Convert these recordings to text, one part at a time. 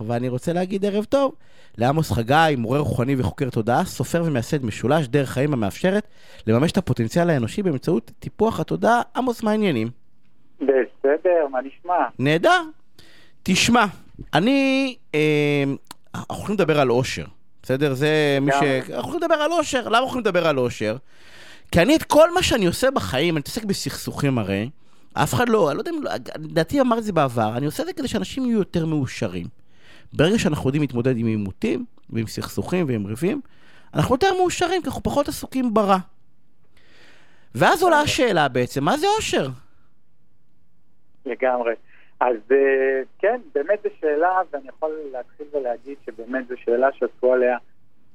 ואני רוצה להגיד ערב טוב לעמוס חגי, מורה רוחני וחוקר תודעה, סופר ומייסד משולש דרך חיים המאפשרת לממש את הפוטנציאל האנושי באמצעות טיפוח התודעה. עמוס, מה העניינים? בסדר, מה נשמע? נהדר. תשמע, אני... אה, אנחנו יכולים לדבר על אושר, בסדר? זה מי ש... אנחנו יכולים לדבר על אושר. למה אנחנו יכולים לדבר על אושר? כי אני את כל מה שאני עושה בחיים, אני מתעסק בסכסוכים הרי, אף אחד לא, אני לא יודע אם, לדעתי אמר את זה בעבר, אני עושה את זה כדי שאנשים יהיו יותר מאושרים. ברגע שאנחנו יודעים להתמודד עם עימותים, ועם סכסוכים ועם ריבים, אנחנו יותר מאושרים, כי אנחנו פחות עסוקים ברע. ואז עולה השאלה בעצם, מה זה אושר? לגמרי. אז כן, באמת זו שאלה, ואני יכול להתחיל ולהגיד שבאמת זו שאלה שעשו עליה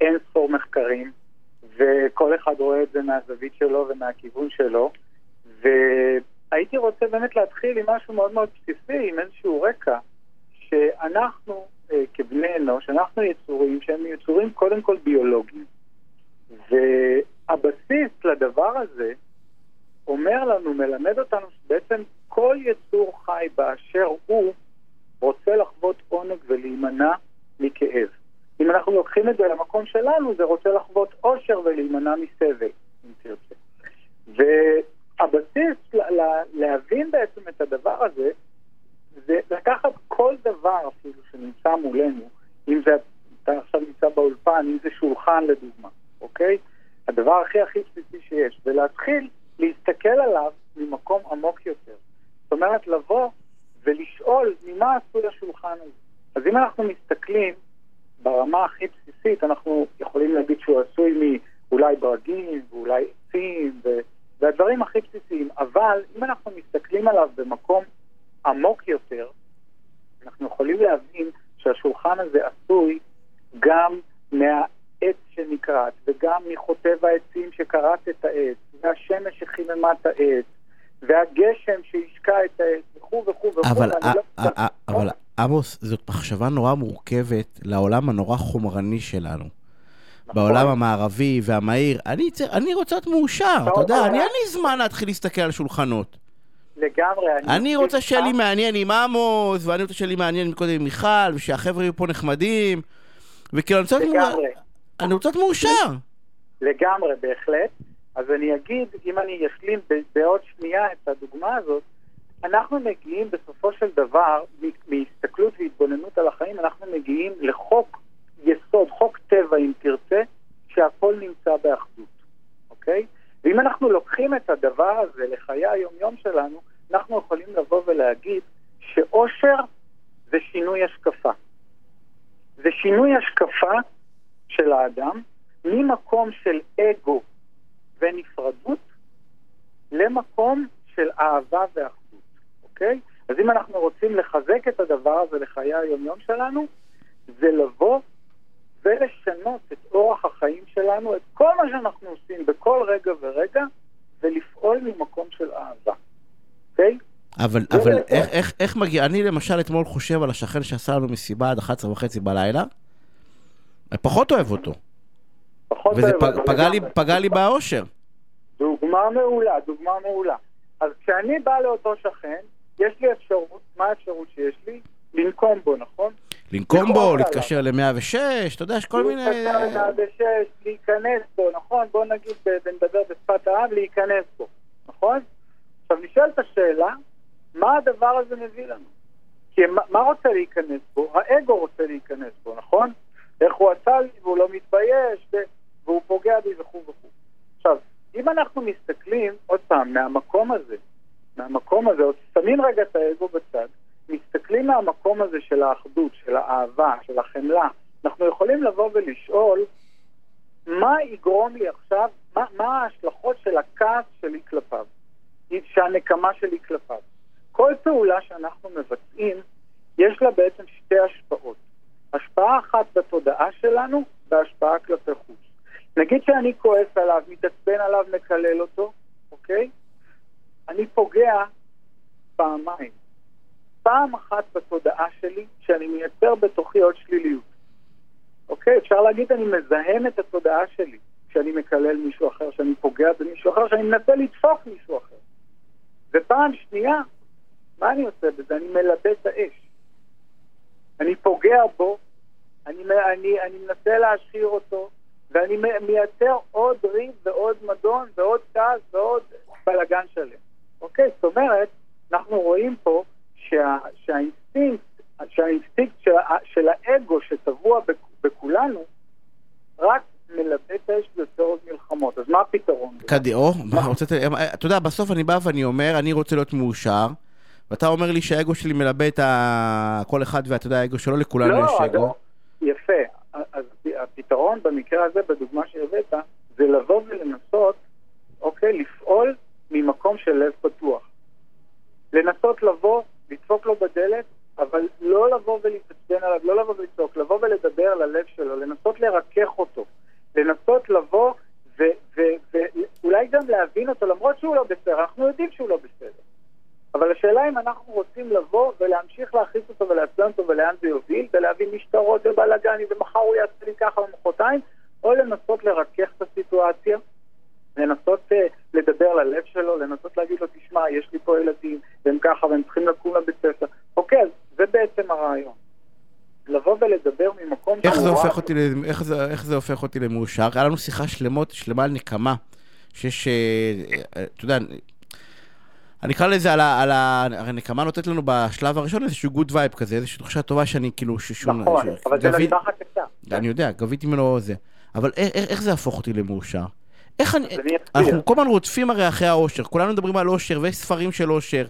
אין ספור מחקרים, וכל אחד רואה את זה מהזווית שלו ומהכיוון שלו, והייתי רוצה באמת להתחיל עם משהו מאוד מאוד בסיסי, עם איזשהו רקע, שאנחנו אה, כבני אנוש, אנחנו יצורים שהם יצורים קודם כל ביולוגיים. והבסיס לדבר הזה אומר לנו, מלמד אותנו שבעצם כל יצור חי באשר הוא רוצה לחוות עונג ולהימנע מכאב. אם אנחנו לוקחים את זה למקום שלנו, זה רוצה לחוות עושר ולהימנע מסבל, אם תרצה להבין בעצם את הדבר הזה, זה לקחת כל דבר אפילו שנמצא מולנו, אם זה, אתה עכשיו נמצא באולפן, אם זה שולחן לדוגמה, אוקיי? הדבר הכי הכי בסיסי שיש, ולהתחיל להסתכל עליו ממקום עמוק יותר. זאת אומרת, לבוא ולשאול ממה עשוי השולחן הזה. אז אם אנחנו מסתכלים ברמה הכי בסיסית, אנחנו יכולים להגיד שהוא עשוי מאולי ברגים ואולי עצים והדברים הכי בסיסיים, אבל אם אנחנו מסתכלים עליו במקום עמוק יותר, אנחנו יכולים להבין שהשולחן הזה עשוי גם מהעץ שנקרט, וגם מחוטב העצים שקרט את העץ, והשמש שחיממה את העץ, והגשם שהשקע את העץ, וכו' וכו' וכו'. אבל, לא... אבל עמוס, זאת מחשבה נורא מורכבת לעולם הנורא חומרני שלנו. נכון. בעולם המערבי והמהיר, אני, אני רוצה להיות מאושר, אתה יודע, אני אין לי זמן להתחיל להסתכל על שולחנות. לגמרי. אני, אני רוצה שיהיה לי מעניין עם עמוס, ואני רוצה שיהיה לי מעניין קודם עם מיכל, ושהחבר'ה יהיו פה נחמדים. וכאילו, אני רוצה להיות אני רוצה להיות מאושר. לגמרי, בהחלט. אז אני אגיד, אם אני אשלים בעוד שנייה את הדוגמה הזאת, אנחנו מגיעים בסופו של דבר, מהסתכלות והתבוננות על החיים, אנחנו מגיעים לחוק יסוד, חוק טבע אם תרצה, שהכל נמצא באחדות, אוקיי? ואם אנחנו לוקחים את הדבר הזה לחיי היומיום שלנו, אנחנו יכולים לבוא ולהגיד שאושר זה שינוי השקפה. זה שינוי השקפה של האדם ממקום של אגו ונפרדות למקום של אהבה ואחדות, אוקיי? אז אם אנחנו רוצים לחזק את הדבר הזה לחיי היומיום שלנו, זה לבוא ולשנות את אורח החיים שלנו, את כל מה שאנחנו עושים בכל רגע ורגע, ולפעול ממקום של אהבה. אוקיי? אבל, אבל איך, איך, איך מגיע, אני למשל אתמול חושב על השכן שעשה לנו מסיבה עד 11 וחצי בלילה, אני פחות אוהב אותו. פחות וזה אוהב אותו. וזה פגע, לי, פגע לי באושר. דוגמה מעולה, דוגמה מעולה. אז כשאני בא לאותו שכן, יש לי אפשרות, מה האפשרות שיש לי? לנקום בו, נכון? לנקום בו, להתקשר ל-106, אתה יודע, יש כל מיני... להתקשר ל-106, להיכנס בו, נכון? בוא נגיד, ונדבר בשפת העם, להיכנס בו, נכון? עכשיו נשאלת השאלה, מה הדבר הזה מביא לנו? כי מה רוצה להיכנס בו? האגו רוצה להיכנס בו, נכון? איך הוא עשה לי והוא לא מתבייש, והוא פוגע בי וכו' וכו'. עכשיו, אם אנחנו מסתכלים, עוד פעם, מהמקום הזה, מהמקום הזה, עוד שמים רגע את האגו בצד, מסתכלים מהמקום הזה של האחדות, של האהבה, של החמלה, אנחנו יכולים לבוא ולשאול מה יגרום לי עכשיו, מה, מה ההשלכות של הכעס שלי כלפיו, שהנקמה שלי כלפיו. כל פעולה שאנחנו מבצעים, יש לה בעצם שתי השפעות. השפעה אחת בתודעה שלנו והשפעה כלפי חוץ. נגיד שאני כועס עליו, מתעצבן עליו, מקלל אותו, אוקיי? אני פוגע פעמיים. פעם אחת בתודעה שלי, שאני מייצר בתוכי עוד שליליות. אוקיי? אפשר להגיד, אני מזהם את התודעה שלי כשאני מקלל מישהו אחר, שאני פוגע במישהו אחר, שאני מנסה לדפוק מישהו אחר. ופעם שנייה, מה אני עושה בזה? אני מלבה את האש. אני פוגע בו, אני, אני, אני מנסה להשחיר אותו, ואני מייצר עוד ריב ועוד מדון ועוד כעס ועוד בלאגן שלם. אוקיי? זאת אומרת, אנחנו רואים פה שה, שהאינסטינקט, שהאינסטינקט של, של האגו שטבוע בכולנו, רק מלווה את האש ויוצר עוד מלחמות. אז מה הפתרון? קדי, או, אתה יודע, בסוף אני בא ואני אומר, אני רוצה להיות מאושר. ואתה אומר לי שהאגו שלי מלבה את ה... כל אחד ואתה יודע, האגו שלו, לכולנו לא, יש אגו. יפה. אז הפתרון במקרה הזה, בדוגמה שהבאת, זה לבוא ולנסות, אוקיי, לפעול ממקום של לב פתוח. לנסות לבוא, לדפוק לו בדלת, אבל לא לבוא ולהתעצבן עליו, לא לבוא ולצעוק, לבוא ולדבר ללב שלו, לנסות לרכך אותו, לנסות לבוא ואולי גם להבין אותו, למרות שהוא לא בסדר, אנחנו יודעים שהוא לא בסדר. אבל השאלה אם אנחנו רוצים לבוא ולהמשיך להכניס אותו ולעצבן אותו ולאן זה יוביל, ולהביא משטרות ובלאגנים ומחר הוא יעשה לי ככה ומחרתיים, או לנסות לרכך את הסיטואציה, לנסות uh, לדבר ללב שלו, לנסות להגיד לו, תשמע, יש לי פה ילדים, והם ככה, והם צריכים לקום לבית ספר. אוקיי, אז זה בעצם הרעיון. לבוא ולדבר ממקום איך זה, הופך אותי, איך, זה, איך זה הופך אותי למאושר? היה לנו שיחה שלמות, שלמה על נקמה, שיש, אה, אה, אתה יודע, אני אקרא לזה על ה... על ה... הרי נקמה נותנת לנו בשלב הראשון איזשהו good vibe כזה, איזושהי תחושה טובה שאני כאילו... ששום, נכון, ש... אבל גבית... זה לטווח הקצר. אני יודע, גביתי ממנו זה. אבל איך, איך זה הפוך אותי למאושר? איך אני... אנחנו כל הזמן רודפים הרי אחרי האושר, כולנו מדברים על אושר, ויש ספרים של אושר,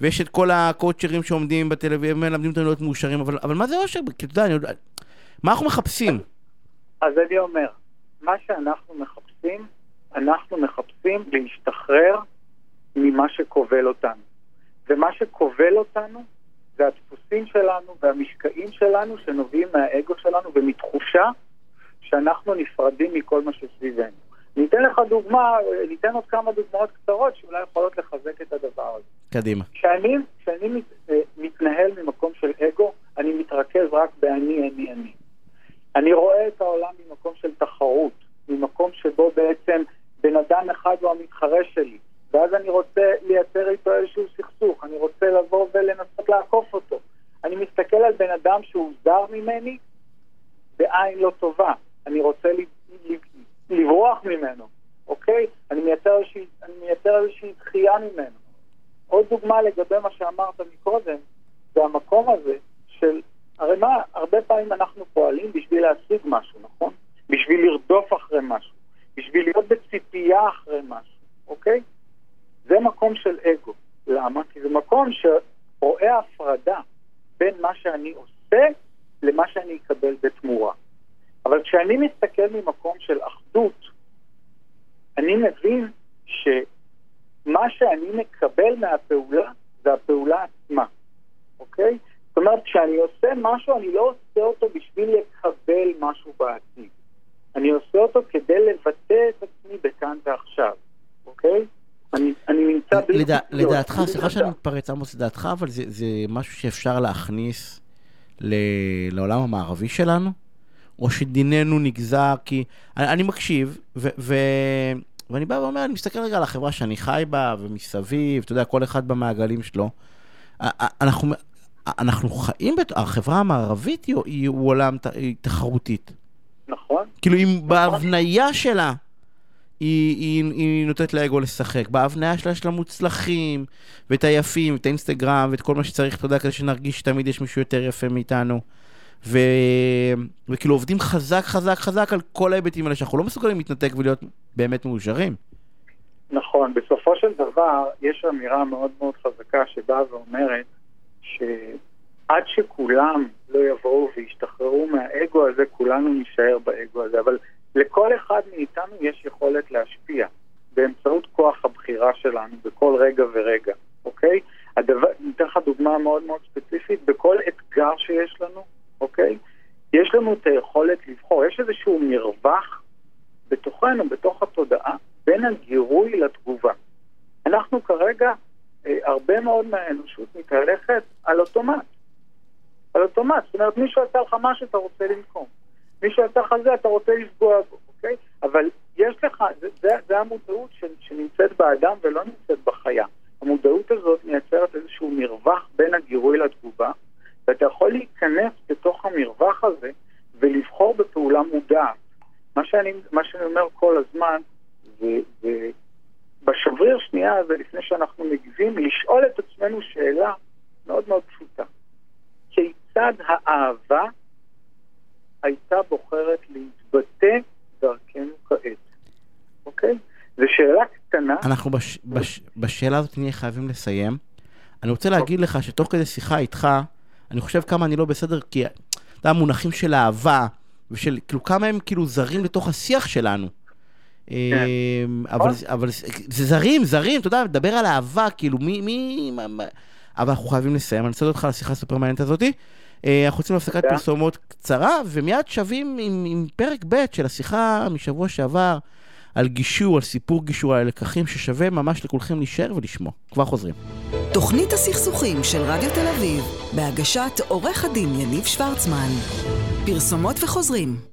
ויש את כל הקואוצ'רים שעומדים בטלוויזיה, מלמדים אותנו להיות מאושרים, אבל, אבל מה זה אושר? כי אתה יודע, אני. מה אנחנו מחפשים? אז אני אומר, מה שאנחנו מחפשים, אנחנו מחפשים להשתחרר ממה שכובל אותנו. ומה שכובל אותנו זה הדפוסים שלנו והמשקעים שלנו שנובעים מהאגו שלנו ומתחושה שאנחנו נפרדים מכל מה שסביבנו. ניתן לך דוגמה, ניתן עוד כמה דוגמאות קצרות שאולי יכולות לחזק את הדבר הזה. קדימה. כשאני, כשאני מת, אה, מתנהל ממקום של אגו, אני מתרכז רק באני, אני, אני. אני רואה את העולם ממקום של תחרות, ממקום שבו בעצם בן אדם אחד הוא המתחרה שלי, ואז אני רוצה לייצר איתו איזשהו סכסוך, אני רוצה לבוא ולנסות לעקוף אותו. אני מסתכל על בן אדם שהוא זר ממני בעין לא טובה, אני רוצה לברוח ממנו, אוקיי? אני מייצר איזושהי, אני מייצר איזושהי דחייה ממנו. עוד דוגמה לגבי מה שאמרת מקודם, זה המקום הזה של, הרי מה, הרבה פעמים אנחנו פועלים בשביל להשיג משהו, נכון? בשביל לרדוף אחרי משהו, בשביל להיות בציפייה אחרי משהו, אוקיי? זה מקום של אגו. למה? כי זה מקום שרואה הפרדה בין מה שאני עושה למה שאני אקבל בתמורה. אבל כשאני מסתכל ממקום של אחדות, אני מבין שמה שאני מקבל מהפעולה זה הפעולה עצמה, אוקיי? זאת אומרת, כשאני עושה משהו, אני לא עושה אותו בשביל לקבל משהו בעתיד. אני עושה אותו כדי לבטא את עצמי בכאן ועכשיו, אוקיי? אני, נמצא בלי... לדעתך, סליחה שאני מתפרץ, עמוס, לדעתך, אבל זה, זה משהו שאפשר להכניס ל, לעולם המערבי שלנו? או שדיננו נגזר כי... אני, אני מקשיב, ו, ו, ואני בא ואומר, אני מסתכל רגע על החברה שאני חי בה, ומסביב, אתה יודע, כל אחד במעגלים שלו. אנחנו, אנחנו חיים, בת... החברה המערבית היא, היא עולם היא תחרותית. נכון. כאילו, אם נכון. בהבניה שלה, היא, היא, היא נותנת לאגו לשחק. בהבניה שלה יש לה מוצלחים, ואת היפים, ואת האינסטגרם, ואת כל מה שצריך, אתה יודע, כדי שנרגיש שתמיד יש מישהו יותר יפה מאיתנו. ו... וכאילו עובדים חזק חזק חזק על כל ההיבטים האלה שאנחנו לא מסוגלים להתנתק ולהיות באמת מאושרים. נכון, בסופו של דבר יש אמירה מאוד מאוד חזקה שבאה ואומרת שעד שכולם לא יבואו וישתחררו מהאגו הזה, כולנו נישאר באגו הזה. אבל לכל אחד מאיתנו יש יכולת להשפיע באמצעות כוח הבחירה שלנו בכל רגע ורגע, אוקיי? הדבר, ניתן לך דוגמה מאוד מאוד ספציפית, בכל אתגר שיש לנו? יש לנו את היכולת לבחור, יש איזשהו מרווח בתוכנו, בתוך התודעה, בין הגירוי לתגובה. אנחנו כרגע, אה, הרבה מאוד מהאנושות מתהלכת על אוטומט. על אוטומט, זאת אומרת, מישהו עשה לך משהו, אתה רוצה לנקום. מישהו עשה לך זה, אתה רוצה לפגוע בו, אוקיי? אבל יש לך, זה, זה, זה המודעות ש, שנמצאת באדם ולא נמצאת בחיה. המודעות הזאת מייצרת איזשהו מרווח בין הגירוי לתגובה, ואתה יכול להיכנס בתוך המרווח הזה ולבחור בפעולה מודעת. מה שאני, מה שאני אומר כל הזמן, זה, זה בשבריר שנייה הזה, לפני שאנחנו מגיבים, לשאול את עצמנו שאלה מאוד מאוד פשוטה. כיצד האהבה הייתה בוחרת להתבטא דרכנו כעת? אוקיי? זו שאלה קטנה. אנחנו בש, בש, בשאלה הזאת נהיה חייבים לסיים. אני רוצה להגיד לך שתוך כדי שיחה איתך, אני חושב כמה אני לא בסדר, כי אתה יודע, המונחים של אהבה, ושל, כאילו, כמה הם כאילו זרים לתוך השיח שלנו. כן. אמ, אבל, אבל זה זרים, זרים, אתה יודע, לדבר על אהבה, כאילו, מי, מי, מה, מה... אבל אנחנו חייבים לסיים, אני רוצה אותך לשיחה הסופר מעניינת הזאתי. אה, אנחנו יוצאים להפסקת תודה. פרסומות קצרה, ומיד שווים עם, עם פרק ב' של השיחה משבוע שעבר, על גישור, על סיפור גישור, על הלקחים, ששווה ממש לכולכם להישאר ולשמוע. כבר חוזרים. תוכנית הסכסוכים של רדיו תל אביב, בהגשת עורך הדין יניב שוורצמן. פרסומות וחוזרים.